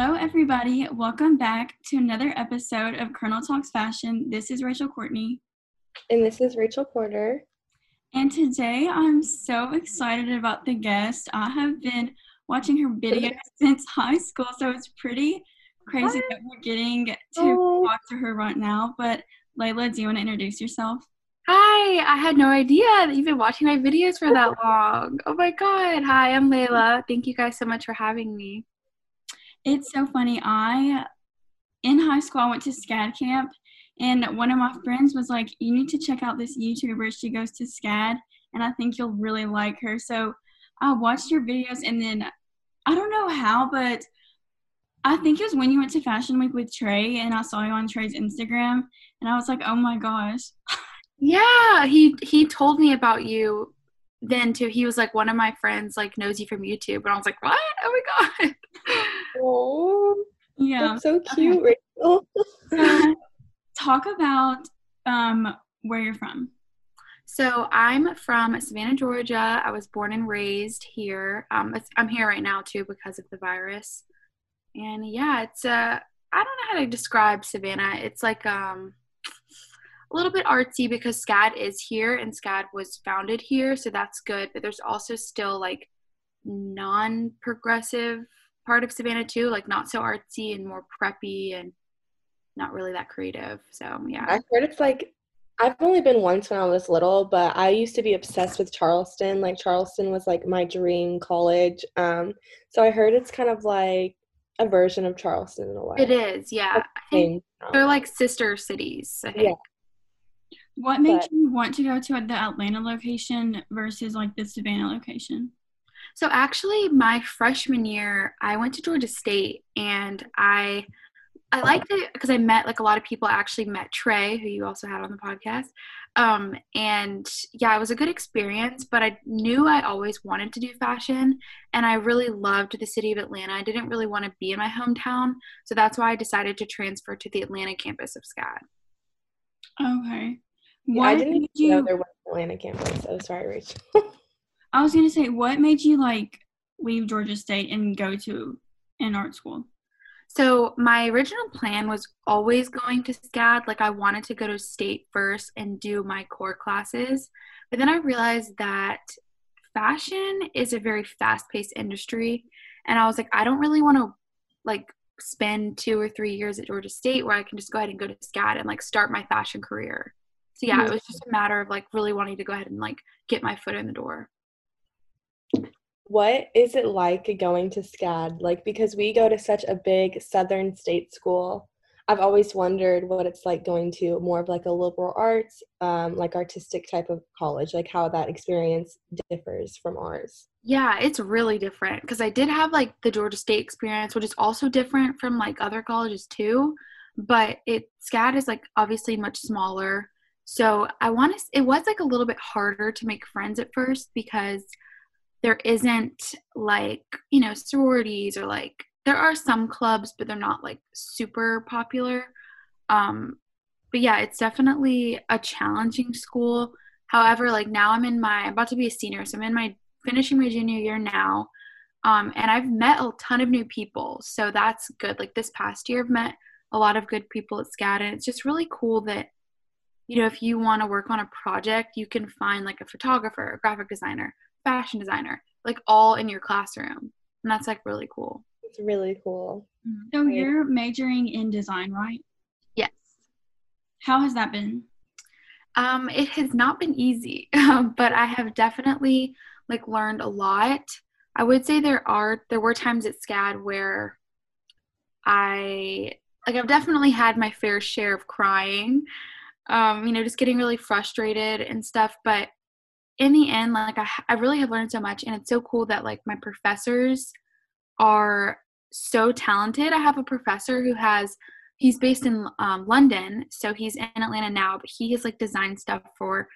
Hello, everybody. Welcome back to another episode of Colonel Talks Fashion. This is Rachel Courtney. And this is Rachel Porter. And today I'm so excited about the guest. I have been watching her videos since high school, so it's pretty crazy that we're getting to Oh. talk to her right now. But Layla, do you want to introduce yourself? Hi, I had no idea that you've been watching my videos for that long. Oh my god. Hi, I'm Layla. Thank you guys so much for having me. It's so funny. I, in high school, I went to SCAD camp, and one of my friends was like, You need to check out this YouTuber. She goes to SCAD, and I think you'll really like her. So I watched your videos, and then I don't know how, but I think it was when you went to Fashion Week with Trey, and I saw you on Trey's Instagram, and I was like, Oh my gosh. Yeah, he he told me about you then too. He was like one of my friends like knows you from YouTube and I was like, "What? Oh my god." Oh, Yeah. that's so cute, Rachel. So talk about um, where you're from. So I'm from Savannah, Georgia. I was born and raised here. Um, I'm here right now too because of the virus. And yeah, it's uh, I don't know how to describe Savannah. It's like um, a little bit artsy because SCAD is here and SCAD was founded here, so that's good. But there's also still like non-progressive part of Savannah too, like not so artsy and more preppy and not really that creative. So yeah. I heard it's like I've only been once when I was little, but I used to be obsessed with Charleston. Like Charleston was like my dream college. Um, so I heard it's kind of like a version of Charleston in a way. It is, yeah. I think they're like sister cities. I think. Yeah. What made But- you want to go to the Atlanta location versus like the Savannah location? So actually, my freshman year, I went to Georgia State, and I I liked it because I met like a lot of people. I actually met Trey, who you also had on the podcast. Um, and yeah, it was a good experience. But I knew I always wanted to do fashion, and I really loved the city of Atlanta. I didn't really want to be in my hometown, so that's why I decided to transfer to the Atlanta campus of SCAD. Okay. Yeah, I didn't made even know there was Atlanta campus. Oh, sorry, Rachel. I was gonna say, what made you like leave Georgia State and go to an art school? So my original plan was always going to SCAD. Like I wanted to go to state first and do my core classes. But then I realized that fashion is a very fast-paced industry. And I was like, I don't really want to like spend two or three years at Georgia State where I can just go ahead and go to SCAD and like start my fashion career. So yeah, hmm. it was just a matter of like really wanting to go ahead and like get my foot in the door. What is it like going to SCAD? Like, because we go to such a big southern state school, I've always wondered what it's like going to more of like a liberal arts, um, like artistic type of college, like how that experience differs from ours. Yeah, it's really different because I did have like the Georgia State experience, which is also different from like other colleges too. But it SCAD is like obviously much smaller. So I want to, it was like a little bit harder to make friends at first because there isn't like, you know, sororities or like, there are some clubs, but they're not like super popular. Um, but yeah, it's definitely a challenging school. However, like now I'm in my, I'm about to be a senior, so I'm in my finishing my junior year now. Um, and I've met a ton of new people. So that's good. Like this past year, I've met a lot of good people at SCAD. And it's just really cool that, you know, if you want to work on a project, you can find like a photographer, a graphic designer, fashion designer, like all in your classroom. And that's like really cool. It's really cool. So Right. you're majoring in design, right? Yes. How has that been? Um, it has not been easy, but I have definitely like learned a lot. I would say there are there were times at SCAD where I like I've definitely had my fair share of crying, um, you know, just getting really frustrated and stuff. But in the end, like I, I really have learned so much, and it's so cool that like my professors are so talented. I have a professor who has he's based in um, London, so he's in Atlanta now, but he has like designed stuff for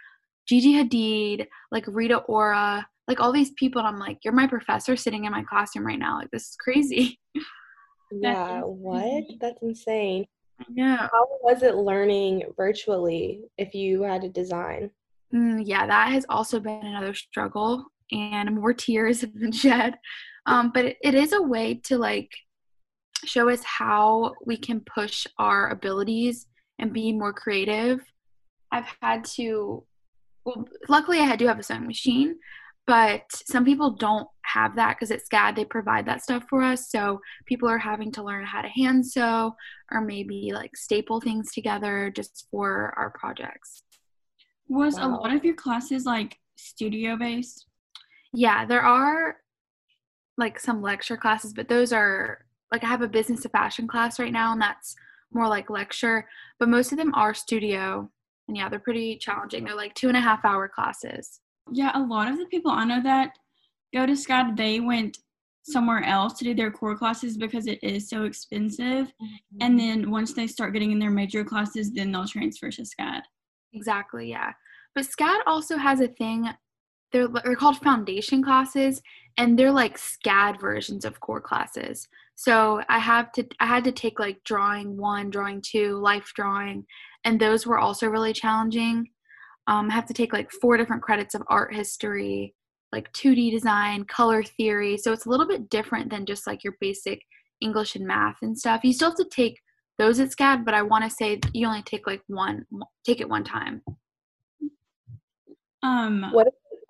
Gigi Hadid, like Rita Ora, like all these people. And I'm like, you're my professor sitting in my classroom right now. Like this is crazy. Yeah, is what? That's insane. Yeah. How was it learning virtually if you had to design? Mm, yeah, that has also been another struggle, and more tears have been shed. Um, but it, is a way to like show us how we can push our abilities and be more creative. I've had to, well, luckily I do have a sewing machine, but some people don't have that because at SCAD they provide that stuff for us. So people are having to learn how to hand sew or maybe like staple things together just for our projects. Was wow. a lot of your classes like studio based? Yeah, there are like some lecture classes, but those are like I have a business to fashion class right now, and that's more like lecture, but most of them are studio. And yeah, they're pretty challenging. They're like two and a half hour classes. Yeah, a lot of the people I know that go to SCAD, they went somewhere else to do their core classes because it is so expensive. Mm-hmm. And then once they start getting in their major classes, then they'll transfer to SCAD. Exactly, yeah. But SCAD also has a thing, they're, they're called foundation classes, and they're like SCAD versions of core classes. So I have to I had to take like drawing one, drawing two, life drawing, and those were also really challenging. Um, I have to take like four different credits of art history, like 2D design, color theory. So it's a little bit different than just like your basic English and math and stuff. You still have to take those at SCAD, but I want to say you only take like one, take it one time. Um, what is it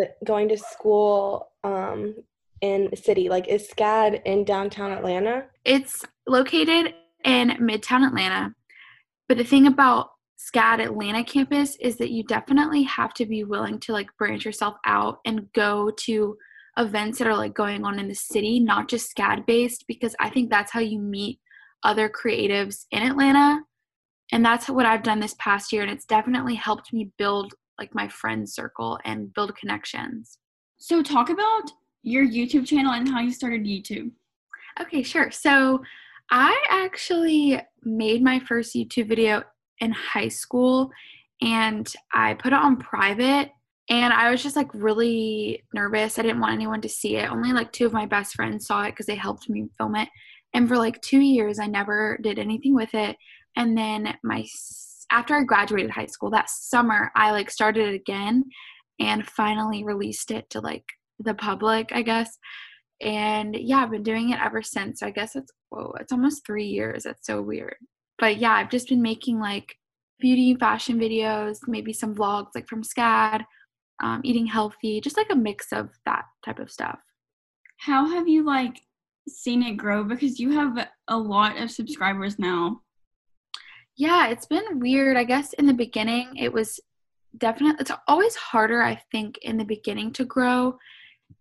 like going to school um, in the city? Like, is SCAD in downtown Atlanta? It's located in Midtown Atlanta. But the thing about SCAD Atlanta campus is that you definitely have to be willing to like branch yourself out and go to events that are like going on in the city, not just SCAD based, because I think that's how you meet other creatives in Atlanta. And that's what I've done this past year. And it's definitely helped me build like my friend circle and build connections. So, talk about your YouTube channel and how you started YouTube. Okay, sure. So, I actually made my first YouTube video in high school and I put it on private and I was just like really nervous. I didn't want anyone to see it. Only like two of my best friends saw it because they helped me film it. And for like two years, I never did anything with it. And then my after I graduated high school that summer, I like started it again and finally released it to like the public, I guess. And yeah, I've been doing it ever since. So I guess it's whoa, it's almost three years. That's so weird but yeah, I've just been making like beauty fashion videos, maybe some vlogs like from SCAD, um, eating healthy, just like a mix of that type of stuff. How have you like seen it grow? Because you have a lot of subscribers now. Yeah, it's been weird. I guess in the beginning, it was definitely, it's always harder, I think, in the beginning to grow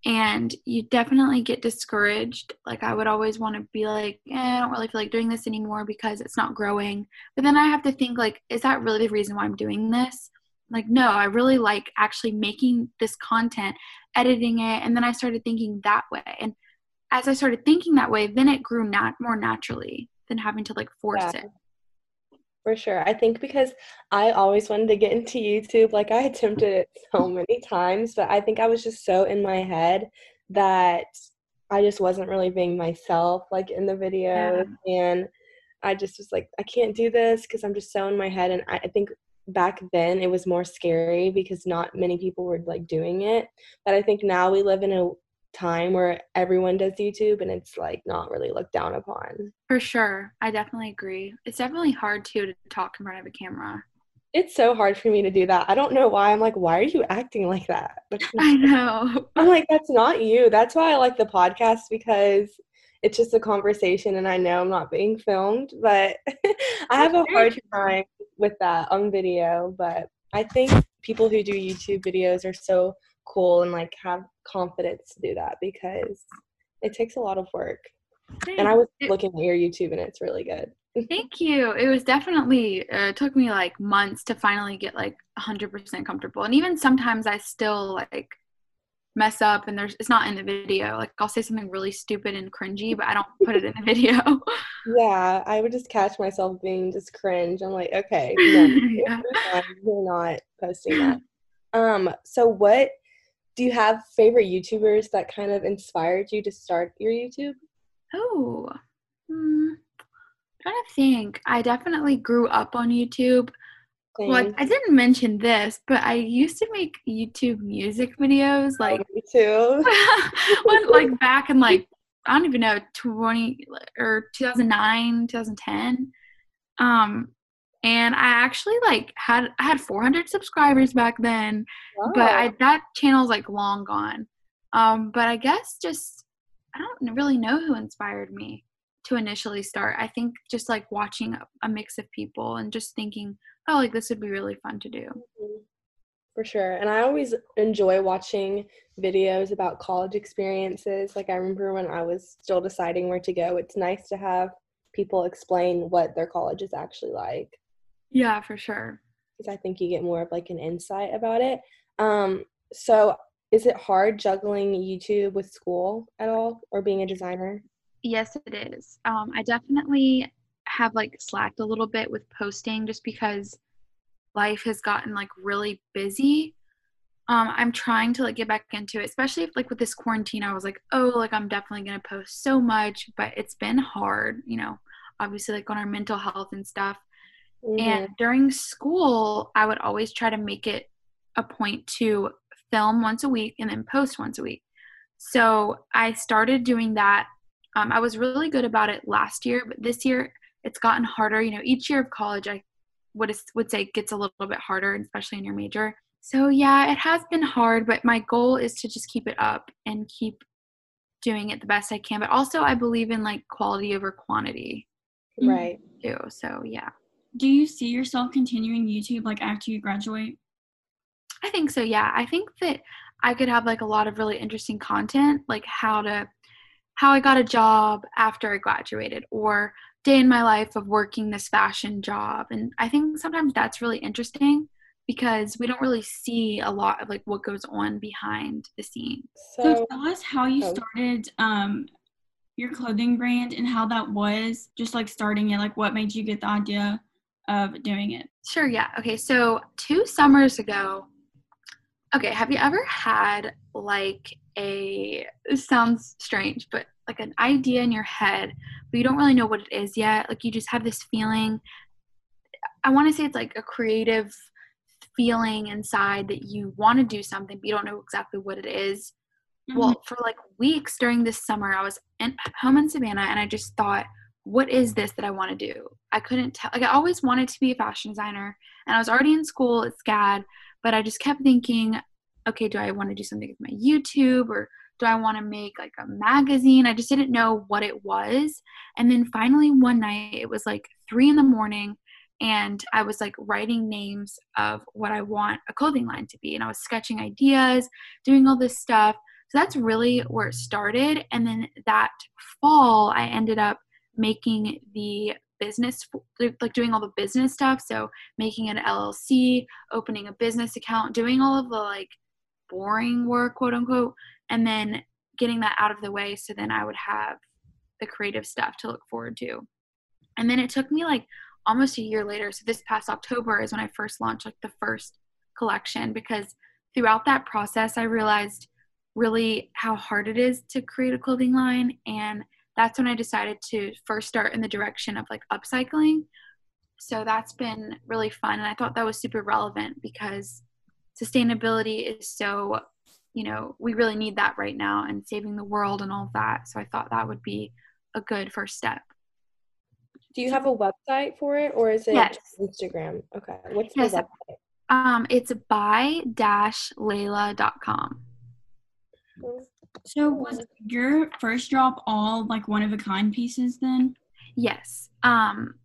and you definitely get discouraged. Like I would always want to be like, eh, I don't really feel like doing this anymore because it's not growing. But then I have to think like, is that really the reason why I'm doing this? Like, no, I really like actually making this content, editing it, and then I started thinking that way. And as I started thinking that way, then it grew nat- more naturally than having to like force yeah. it. For sure. I think because I always wanted to get into YouTube. Like I attempted it so many times, but I think I was just so in my head that I just wasn't really being myself like in the videos yeah. and I just was like I can't do this because I'm just so in my head and I, I think back then it was more scary because not many people were like doing it. But I think now we live in a time where everyone does YouTube and it's like not really looked down upon. For sure. I definitely agree. It's definitely hard too to talk in front of a camera. It's so hard for me to do that. I don't know why. I'm like, why are you acting like that? I know. I'm like, that's not you. That's why I like the podcast because it's just a conversation and I know I'm not being filmed, but I have a hard time with that on video. But I think people who do YouTube videos are so cool and like have confidence to do that because it takes a lot of work. Thanks. And I was looking at your YouTube and it's really good. Thank you. It was definitely uh, took me like months to finally get like 100% comfortable. And even sometimes I still like mess up and there's it's not in the video. Like I'll say something really stupid and cringy, but I don't put it in the video. yeah, I would just catch myself being just cringe. I'm like, okay, no, yeah. you're not posting that. Um, so what do you have favorite YouTubers that kind of inspired you to start your YouTube? Oh, hmm. trying to think. I definitely grew up on YouTube. Same. Well, I didn't mention this, but I used to make YouTube music videos, like oh, me too. when, like back in like I don't even know 20 or 2009, 2010. Um, and I actually like had I had 400 subscribers back then, wow. but I, that channel's like long gone. Um, but I guess just I don't really know who inspired me to initially start. I think just like watching a, a mix of people and just thinking, oh, like this would be really fun to do. Mm-hmm. For sure. And I always enjoy watching videos about college experiences. Like I remember when I was still deciding where to go, it's nice to have people explain what their college is actually like. Yeah, for sure. Because I think you get more of like an insight about it. Um, so is it hard juggling YouTube with school at all or being a designer? Yes, it is. Um, I definitely have like slacked a little bit with posting just because life has gotten like really busy. Um, I'm trying to like get back into it, especially if like with this quarantine, I was like, oh, like I'm definitely gonna post so much, but it's been hard, you know, obviously like on our mental health and stuff. Mm-hmm. And during school, I would always try to make it a point to film once a week and then post once a week. So I started doing that. Um, I was really good about it last year, but this year it's gotten harder. You know, each year of college, I would would say gets a little bit harder, especially in your major. So yeah, it has been hard, but my goal is to just keep it up and keep doing it the best I can. But also, I believe in like quality over quantity. Right. Too. So yeah. Do you see yourself continuing YouTube like after you graduate? I think so, yeah. I think that I could have like a lot of really interesting content, like how to how I got a job after I graduated or day in my life of working this fashion job. And I think sometimes that's really interesting because we don't really see a lot of like what goes on behind the scenes. So, so tell us how you oh. started um your clothing brand and how that was just like starting it, like what made you get the idea of doing it? Sure, yeah. Okay, so two summers ago, okay, have you ever had like a sounds strange, but like an idea in your head, but you don't really know what it is yet? Like you just have this feeling. I want to say it's like a creative feeling inside that you want to do something, but you don't know exactly what it is. Mm-hmm. Well, for like weeks during this summer, I was in, home in Savannah and I just thought, what is mm-hmm. this that I want to do? I couldn't tell. Like, I always wanted to be a fashion designer, and I was already in school at SCAD, but I just kept thinking, okay, do I want to do something with my YouTube or do I want to make like a magazine? I just didn't know what it was. And then finally, one night, it was like three in the morning, and I was like writing names of what I want a clothing line to be. And I was sketching ideas, doing all this stuff. So that's really mm-hmm. where it started. And then that fall, I ended up making the business like doing all the business stuff. So making an llc opening a business account doing all of the like boring work quote unquote and then getting that out of the way so then i would have the creative stuff to look forward to. And then it took me like almost a year later so this past october is when i first launched like the first collection because throughout that process i realized really how hard it is to create a clothing line and that's when I decided to first start in the direction of like upcycling. So that's been really fun. And I thought that was super relevant because sustainability is so, you know, we really need that right now and saving the world and all of that. So I thought that would be a good first step. Do you have a website for it or is it yes. Instagram? Okay. What's yes. the website? Um, it's by-layla.com. So was your first drop all like one of a kind pieces then? Yes. Um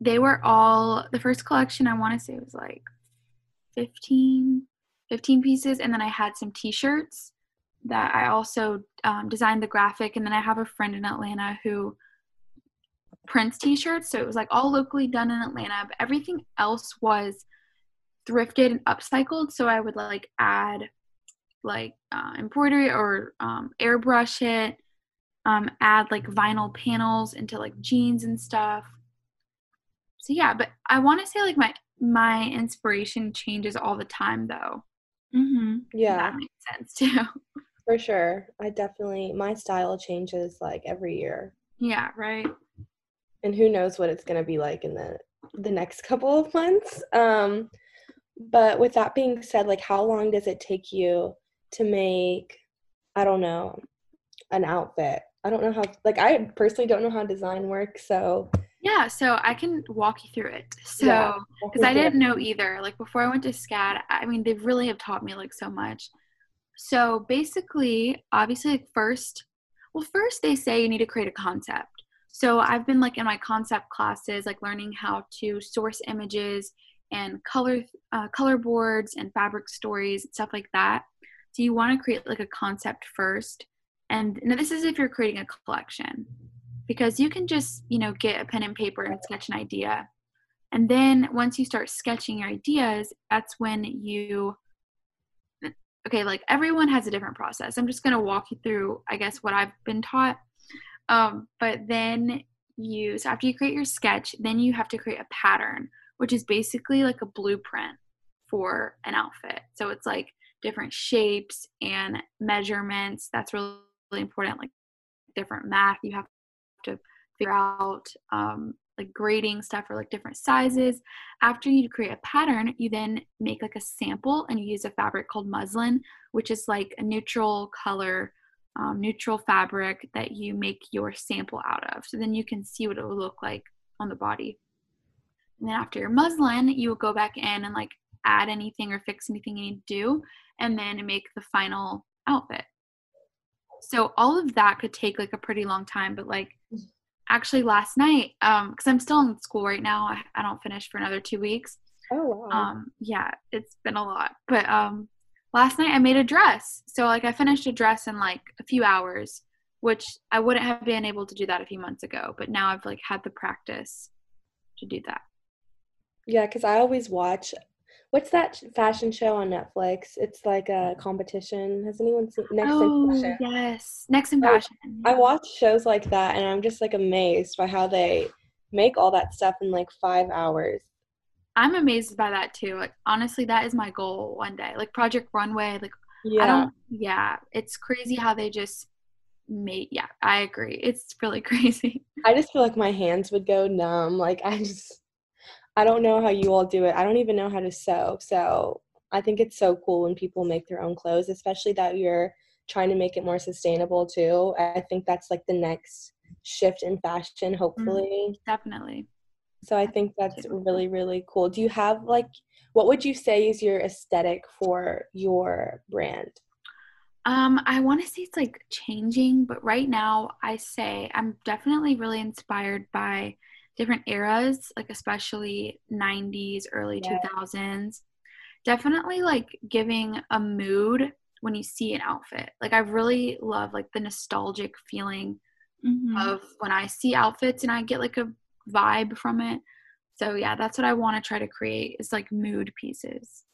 they were all the first collection I want to say was like 15 15 pieces and then I had some t-shirts that I also um, designed the graphic and then I have a friend in Atlanta who prints t-shirts so it was like all locally done in Atlanta but everything else was thrifted and upcycled so I would like add like uh, embroidery or um, airbrush it, um, add like vinyl panels into like jeans and stuff. So yeah, but I want to say like my my inspiration changes all the time though. Mm-hmm. Yeah, that makes sense too. For sure, I definitely my style changes like every year. Yeah, right. And who knows what it's gonna be like in the the next couple of months. Um, but with that being said, like how long does it take you to make I don't know an outfit I don't know how like I personally don't know how design works, so yeah, so I can walk you through it. So, because I didn't know either. Like before I went to SCAD, I mean, they really have taught me like so much. So basically, obviously, like first, well, first they say you need to create a concept. So I've been like in my concept classes, like learning how to source images and color uh, color boards and fabric stories and stuff like that. So you want to create like a concept first, and now this is if you're creating a collection because you can just you know get a pen and paper and sketch an idea. And then once you start sketching your ideas that's when you okay like everyone has a different process. I'm just going to walk you through i guess what i've been taught. Um, but then you so after you create your sketch then you have to create a pattern which is basically like a blueprint for an outfit. So it's like different shapes and measurements that's really, really important like different math you have to figure out um, like grading stuff for like different sizes. After you create a pattern, you then make like a sample and you use a fabric called muslin, which is like a neutral color, um, neutral fabric that you make your sample out of. So then you can see what it will look like on the body. And then after your muslin, you will go back in and like add anything or fix anything you need to do, and then make the final outfit. So all of that could take like a pretty long time, but like actually last night, um, because I'm still in school right now, I, I don't finish for another two weeks. Oh wow. Um, yeah, it's been a lot. But um last night I made a dress. So like I finished a dress in like a few hours, which I wouldn't have been able to do that a few months ago, but now I've like had the practice to do that. Yeah, because I always watch What's that fashion show on Netflix? It's like a competition. Has anyone seen Next oh, in Fashion? yes, Next in Fashion. I, I watch shows like that, and I'm just like amazed by how they make all that stuff in like five hours. I'm amazed by that too. Like honestly, that is my goal one day. Like Project Runway. Like yeah. I don't. Yeah, it's crazy how they just made. Yeah, I agree. It's really crazy. I just feel like my hands would go numb. Like I just I don't know how you all do it. I don't even know how to sew. So I think it's so cool when people make their own clothes, especially that you're trying to make it more sustainable too. I think that's like the next shift in fashion, mm-hmm. hopefully. Mm, definitely. So I think that's really, really cool. Do you have like, what would you say is your aesthetic for your brand? Um, I want to say it's like changing, but right now I say I'm definitely really inspired by different eras, like especially 90s, early yeah. 2000s. Definitely like giving a mood when you see an outfit. Like I really love like the nostalgic feeling mm-hmm. of when I see outfits and I get like a vibe from it. So yeah, that's what I want to try to create is like mood pieces.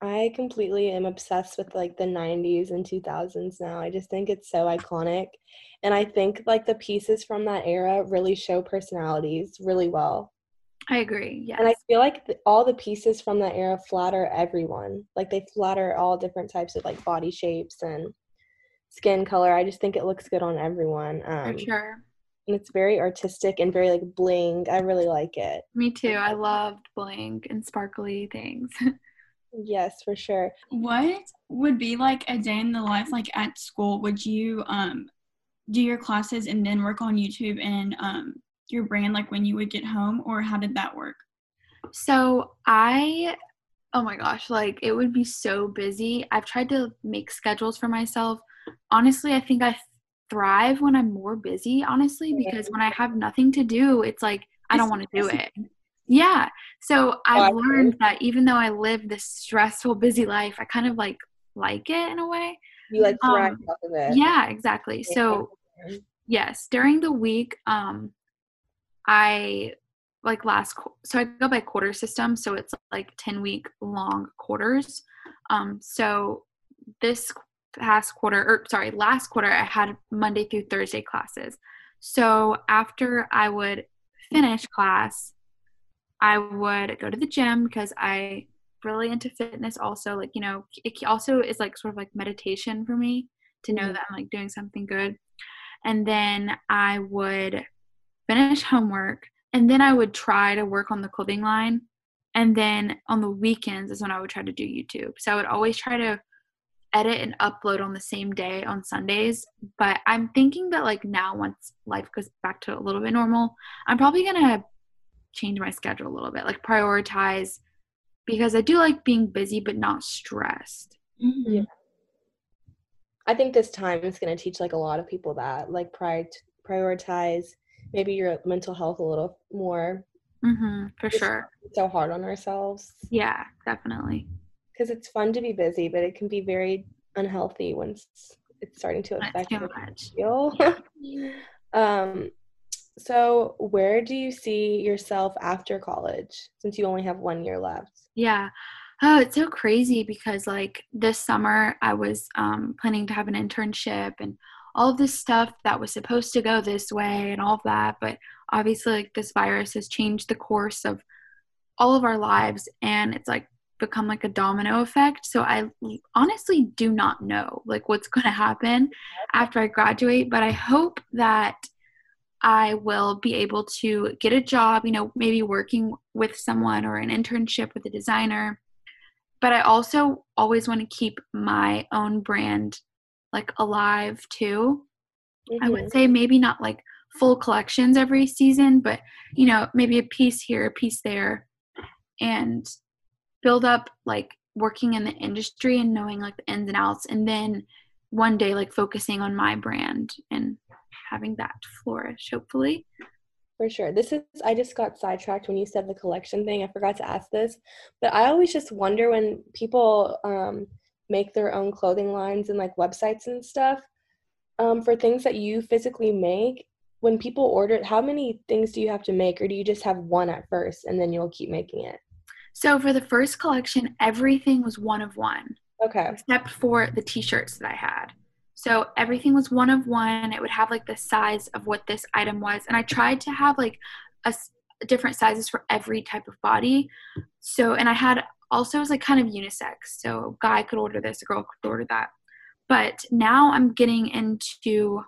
I completely am obsessed with like the 90s and 2000s now. I just think it's so iconic. And I think like the pieces from that era really show personalities really well. I agree. Yes. And I feel like the, all the pieces from that era flatter everyone. Like they flatter all different types of like body shapes and skin color. I just think it looks good on everyone. Um, For sure. And it's very artistic and very like bling. I really like it. Me too. I loved bling and sparkly things. Yes, for sure. What would be like a day in the life like at school? Would you um do your classes and then work on YouTube and um your brand like when you would get home or how did that work? So I oh my gosh, like it would be so busy. I've tried to make schedules for myself. Honestly, I think I thrive when I'm more busy, honestly, because when I have nothing to do, it's like I don't want to do it. Yeah. So I've learned that even though I live this stressful, busy life, I kind of like like it in a way. You like thrive um, off of it. Yeah, exactly. So yes, during the week, um, I like last so I go by quarter system, so it's like ten week long quarters. Um, so this past quarter, or sorry, last quarter, I had Monday through Thursday classes. So after I would finish class, I would go to the gym because I really into fitness also like you know it also is like sort of like meditation for me to know mm-hmm. that I'm like doing something good and then I would finish homework and then I would try to work on the clothing line and then on the weekends is when I would try to do YouTube so I would always try to edit and upload on the same day on Sundays. But I'm thinking that like now once life goes back to a little bit normal, I'm probably gonna change my schedule a little bit, like prioritize because I do like being busy but not stressed. Mm-hmm. Yeah. I think this time is going to teach like a lot of people that like prior prioritize maybe your mental health a little more. Mm-hmm, for Just sure. So hard on ourselves Yeah, definitely. because it's fun to be busy, but it can be very unhealthy once it's starting to affect too your much. feel. um, so where do you see yourself after college since you only have one year left? Yeah. Oh, it's so crazy because like this summer I was um, planning to have an internship and all of this stuff that was supposed to go this way and all of that, but obviously like this virus has changed the course of all of our lives and it's like become like a domino effect. So I honestly do not know like what's going to happen after I graduate, but I hope that I will be able to get a job, you know, maybe working with someone or an internship with a designer. But I also always want to keep my own brand like alive too. I Mhm. would say maybe not like full collections every season, but you know, maybe a piece here, a piece there, and build up like working in the industry and knowing like the ins and outs, and then one day like focusing on my brand and having that flourish, hopefully. For sure. This is, I just got sidetracked when you said the collection thing. I forgot to ask this, but I always just wonder when people um, make their own clothing lines and like websites and stuff um, for things that you physically make. When people order it, how many things do you have to make, or do you just have one at first and then you'll keep making it? So for the first collection, everything was one of one. Okay. except for the t-shirts that I had. So everything was one of one. It would have like the size of what this item was, and I tried to have like a different sizes for every type of body. So and I had also was like kind of unisex. So a guy could order this, a girl could order that. But now I'm getting into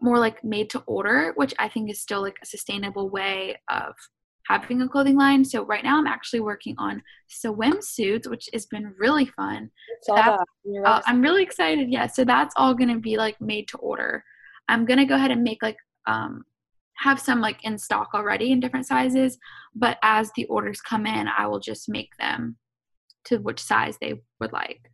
more like made to order, which I think is still like a sustainable way of having a clothing line. So right now I'm actually working on swimsuits, which has been really fun. That- that. on your Uh. I'm really excited. Yeah, so that's all gonna be like made to order. I'm gonna go ahead and make like um have some like in stock already in different sizes, but as the orders come in, I will just make them to which size they would like.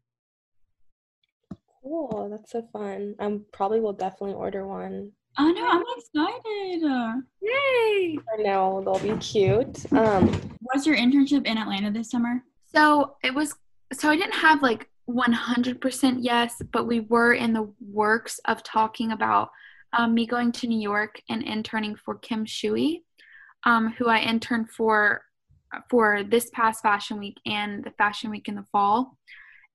Cool. That's so fun. I probably will definitely order one. I know. I'm excited. Yay! I know they'll be cute. Um, was your internship in Atlanta this summer? So it was so I didn't have like 100% yes, but we were in the works of talking about um, me going to New York and interning for Kim Shui, um, who I interned for for this past Fashion Week and the Fashion Week in the fall.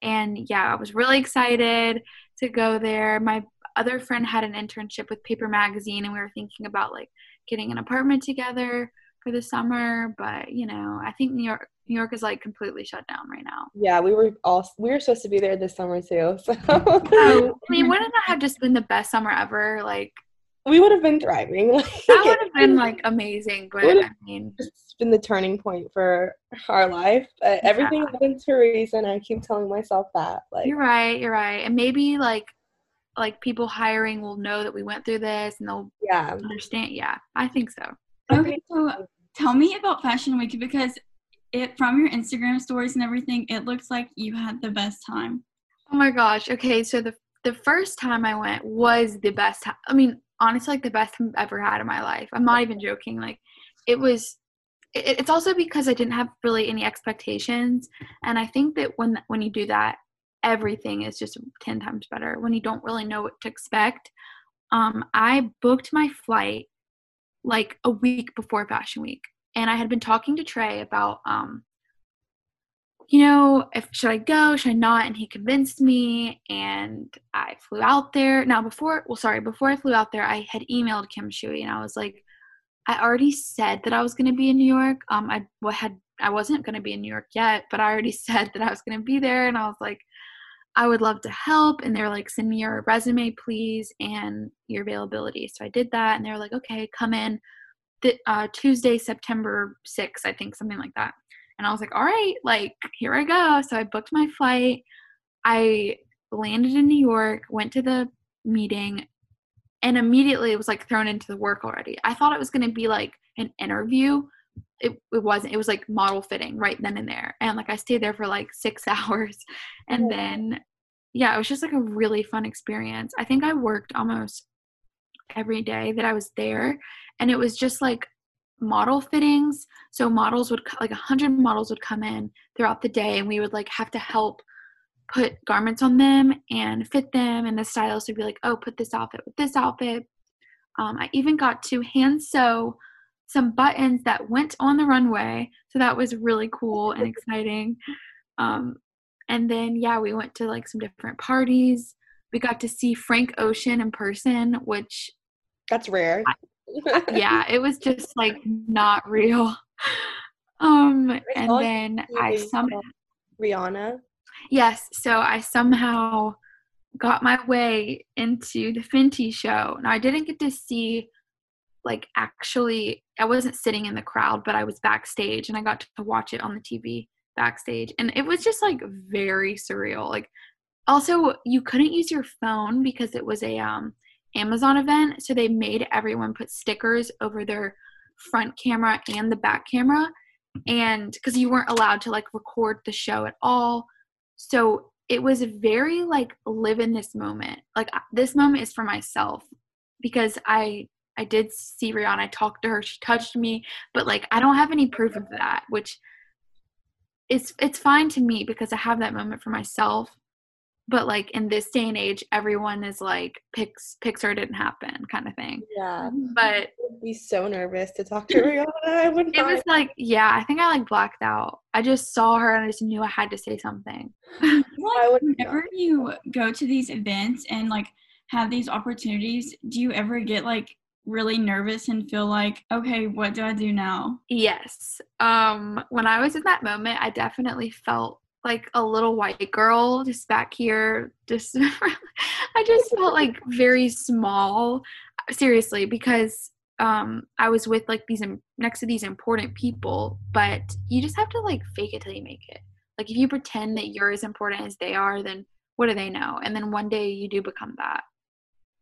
And yeah, I was really excited to go there. My other friend had an internship with Paper Magazine, and we were thinking about like getting an apartment together for the summer. But you know, I think New York New York is like completely shut down right now. yeah, we were all we were supposed to be there this summer too. So Oh, I mean, wouldn't that have just been the best summer ever? Like we would have been thriving. Like, that would have been like amazing. But I mean, it's been the turning point for our life. But everything Yeah. happens for a reason. I keep telling myself that. Like, you're right. You're right. And maybe like like people hiring will know that we went through this and they'll yeah. understand. Yeah, I think so. Okay, so tell me about Fashion Week because it from your Instagram stories and everything, it looks like you had the best time. Oh my gosh. Okay, so the the first time I went was the best. ti- I mean, honestly, like the best I've ever had in my life. I'm not even joking. Like, it was. It, it's also because I didn't have really any expectations, and I think that when when you do that, everything is just ten times better. When you don't really know what to expect. Um, I booked my flight like a week before Fashion Week, and I had been talking to Trey about um you know, if should I go, should I not? And he convinced me and I flew out there. Now before well sorry, before I flew out there, I had emailed Kim Shui and I was like, I already said that I was gonna be in New York. Um I had I wasn't gonna be in New York yet, but I already said that I was gonna be there and I was like, I would love to help. And they're like, send me your resume, please, and your availability. So I did that and they're like, okay, come in the, uh, Tuesday, September 6th, I think, something like that. And I was like, all right, like, here I go. So I booked my flight. I landed in New York, went to the meeting, and immediately it was like thrown into the work already. I thought it was going to be like an interview. It, it wasn't. It was like model fitting right then and there. And like I stayed there for like six hours. And then, yeah, it was just like a really fun experience. I think I worked almost every day that I was there. And it was just like model fittings. So models would, like a hundred models would come in throughout the day and we would like have to help put garments on them and fit them and the stylist would be like oh put this outfit with this outfit um, i even got to hand sew some buttons that went on the runway. So that was really cool and exciting. Um, and then yeah we went to like some different parties. We got to see frank ocean in person which that's rare. I, yeah it was just like not real. Um and then i somehow rihanna. Yes, so I somehow got my way into the Fenty show. Now I didn't get to see like actually I wasn't sitting in the crowd, but I was backstage and I got to watch it on the TV backstage and it was just like very surreal. Like also you couldn't use your phone because it was a um Amazon event, so they made everyone put stickers over their front camera and the back camera and because you weren't allowed to like record the show at all so it was very like live in this moment. Like this moment is for myself because I I did see Rihanna. I talked to her. She touched me, but like I don't have any proof of that, which it's it's fine to me because I have that moment for myself but like in this day and age everyone is like Pix, pixar didn't happen kind of thing yeah but would be so nervous to talk to rihanna i would it was like yeah i think i like blacked out i just saw her and i just knew i had to say something like whenever you go to these events and like have these opportunities do you ever get like really nervous and feel like okay what do i do now? Yes. Um when i was in that moment i definitely felt like a little white girl just back here just i just felt like very small. Seriously because um i was with like these next to these important people but you just have to like fake it till you make it. Like if you pretend that you're as important as they are then what do they know? And then one day you do become that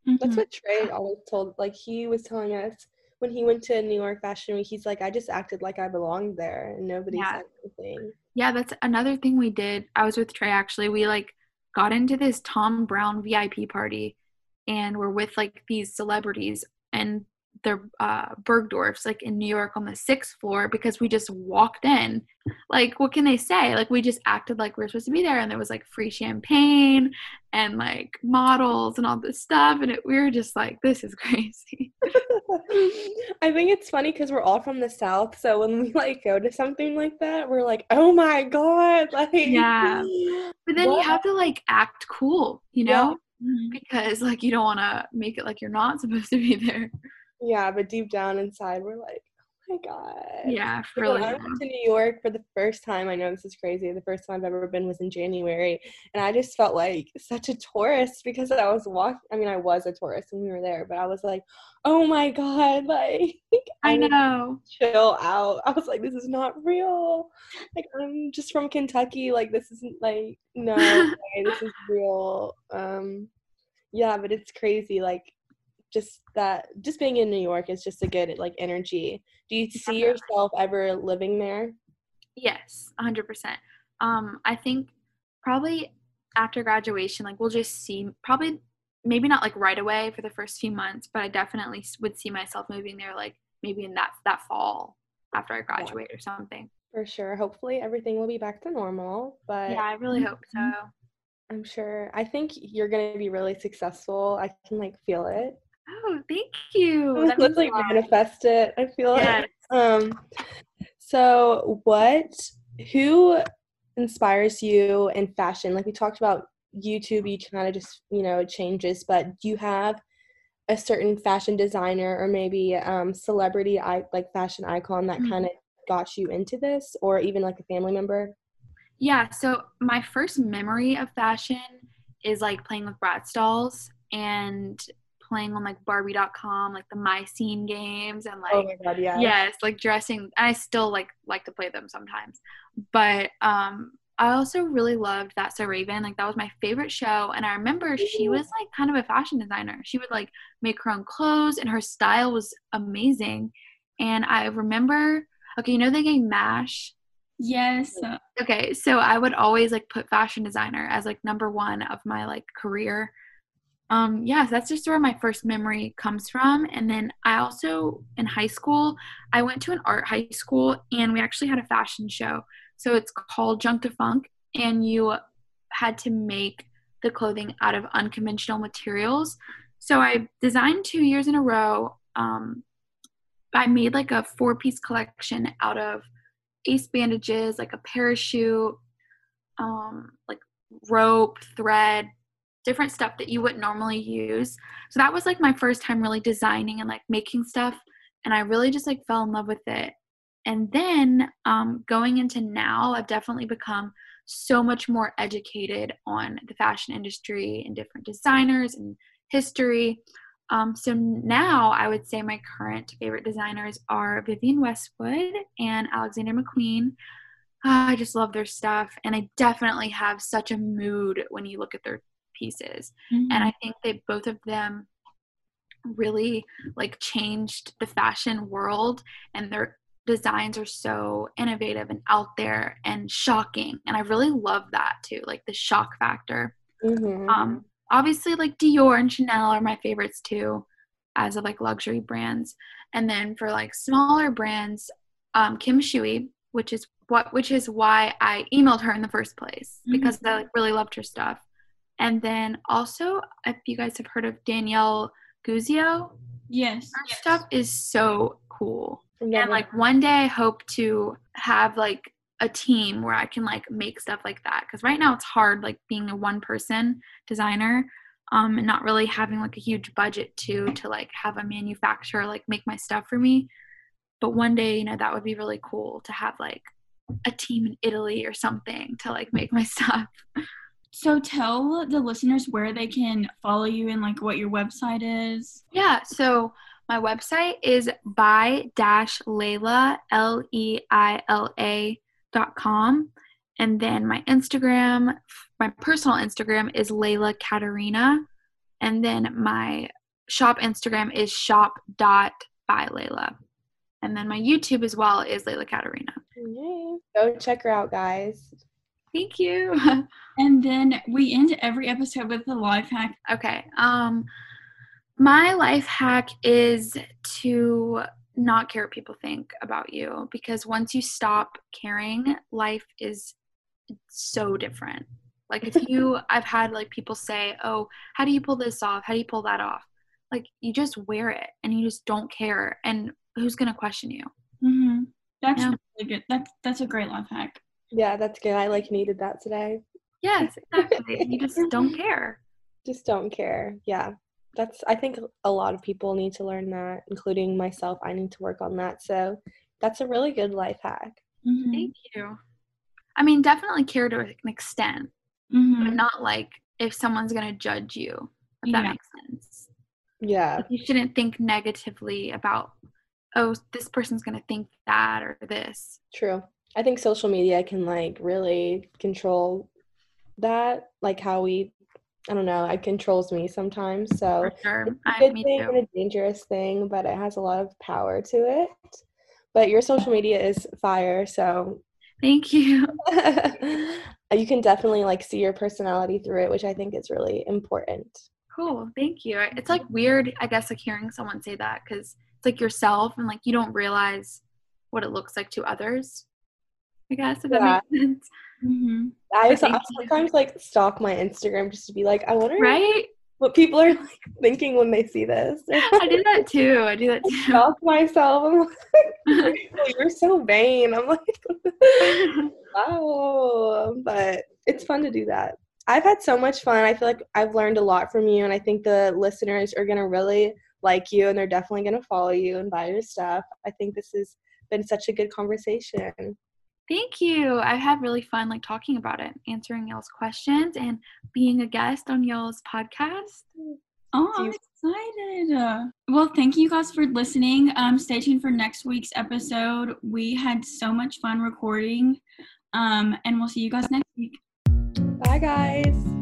mm-hmm. that's what trey always told like he was telling us when he went to New York Fashion Week, he's like, I just acted like I belonged there and nobody yeah. said anything. Yeah, that's another thing we did. I was with Trey actually. We like got into this Thom Browne VIP party and we're with like these celebrities and they're uh, Bergdorf's like in New York on the sixth floor because we just walked in. Like, what can they say? Like, we just acted like we are supposed to be there, and there was like free champagne and like models and all this stuff, and it, we were just like, this is crazy. I think it's funny because we're all from the South, so when we like go to something like that, we're like, oh my god, like yeah. But then what? you have to like act cool, you know, yeah. because like you don't want to make it like you're not supposed to be there. Yeah, but deep down inside, we're like, oh my god. Yeah, really. I went to New York for the first time. I know this is crazy. The first time I've ever been was in January, and I just felt like such a tourist because I was walking. I mean, I was a tourist when we were there, but I was like, oh my god, like I know. Chill out. I was like, this is not real. Like I'm just from Kentucky. Like this isn't like no, way, this is real. Um, yeah, but it's crazy. Like just that just being in New York is just a good like energy. Do you see yourself ever living there? Yes, 100%. Um I think probably after graduation like we'll just see probably maybe not like right away for the first few months, but I definitely would see myself moving there like maybe in that that fall after I graduate yeah. or something. For sure. Hopefully everything will be back to normal, but Yeah, I really hope so. I'm sure. I think you're going to be really successful. I can like feel it. Oh, thank you. Let's like manifest it. I feel yes. it. Um so what who inspires you in fashion? Like we talked about YouTube, you kind of just, you know, changes, but do you have a certain fashion designer or maybe um celebrity I like fashion icon that mm-hmm. kind of got you into this or even like a family member? Yeah, so my first memory of fashion is like playing with Bratz dolls and playing on like Barbie.com, like the My Scene games, and like oh my God, yeah. yes, like dressing. I still like like to play them sometimes, but um, I also really loved That So Raven. Like that was my favorite show. And I remember she was like kind of a fashion designer. She would like make her own clothes and her style was amazing. And I remember, okay, you know the game MASH? Yes. Okay, so I would always like put fashion designer as like number one of my like career. Um, yeah, so that's just where my first memory comes from. And then I also in high school, I went to an art high school and we actually had a fashion show. So it's called Junk to Funk, and you had to make the clothing out of unconventional materials. So I designed two years in a row. Um, I made like a four piece collection out of ace bandages, like a parachute, um, like rope, thread, different stuff that you wouldn't normally use. So that was like my first time really designing and like making stuff. And I really just like fell in love with it. And then um, going into now, I've definitely become so much more educated on the fashion industry and different designers and history. Um, so now I would say my current favorite designers are Vivienne Westwood and Alexander McQueen. Uh, I just love their stuff, and I definitely have such a mood when you look at their pieces. Mm-hmm. And I think they both of them really like changed the fashion world, and their designs are so innovative and out there and shocking. And I really love that too, like the shock factor. Mm-hmm. Um, obviously like Dior and Chanel are my favorites too as of like luxury brands. And then for like smaller brands, um, Kim Shui, which is what which is why I emailed her in the first place mm-hmm. because I like really loved her stuff. And then also if you guys have heard of Danielle Guizio, yes, her yes. stuff is so cool. Yeah. And like one day I hope to have like a team where I can like make stuff like that. Because right now it's hard, like being a one person designer um, and not really having like a huge budget to to like have a manufacturer like make my stuff for me. But one day, you know, that would be really cool to have like a team in Italy or something to like make my stuff. So tell the listeners where they can follow you and like what your website is. Yeah, so my website is by dash Layla Leila dot com. And then my Instagram, my personal Instagram is Layla Katarina. And then my shop Instagram is shop dot by Layla. And then my YouTube as well is Layla Katarina. Yay. Go check her out, guys. Thank you. and then we end every episode with a life hack. Okay. Um my life hack is to not care what people think about you because once you stop caring, life is so different. Like if you I've had like people say, "Oh, how do you pull this off? How do you pull that off?" Like you just wear it and you just don't care and who's going to question you? Mhm. That's really good. That's that's a great life hack. Yeah, that's good. I like needed that today. Yes, exactly. you just don't care. Just don't care. Yeah that's i think a lot of people need to learn that including myself i need to work on that so that's a really good life hack mm-hmm. thank you i mean definitely care to an extent mm-hmm. but not like if someone's gonna judge you if that yeah. makes sense yeah like you shouldn't think negatively about oh this person's gonna think that or this true i think social media can like really control that like how we I don't know, it controls me sometimes. So sure. it's a good I, thing too. and a dangerous thing, but it has a lot of power to it. But your social media is fire, so thank you. you can definitely like see your personality through it, which I think is really important. Cool, thank you. It's like weird, I guess, like hearing someone say that because it's like yourself and like you don't realize what it looks like to others. I guess if yeah. that makes sense. Mm-hmm. I, so, I sometimes like stalk my Instagram just to be like, I wonder right what people are like thinking when they see this. I do that too. I do that too. I stalk myself. I'm like, you're so vain. I'm like, wow, but it's fun to do that. I've had so much fun. I feel like I've learned a lot from you, and I think the listeners are gonna really like you, and they're definitely gonna follow you and buy your stuff. I think this has been such a good conversation. Thank you. I had really fun like talking about it, answering y'all's questions, and being a guest on y'all's podcast. Oh, I'm excited. Well, thank you guys for listening. Um, stay tuned for next week's episode. We had so much fun recording. Um, and we'll see you guys next week. Bye, guys.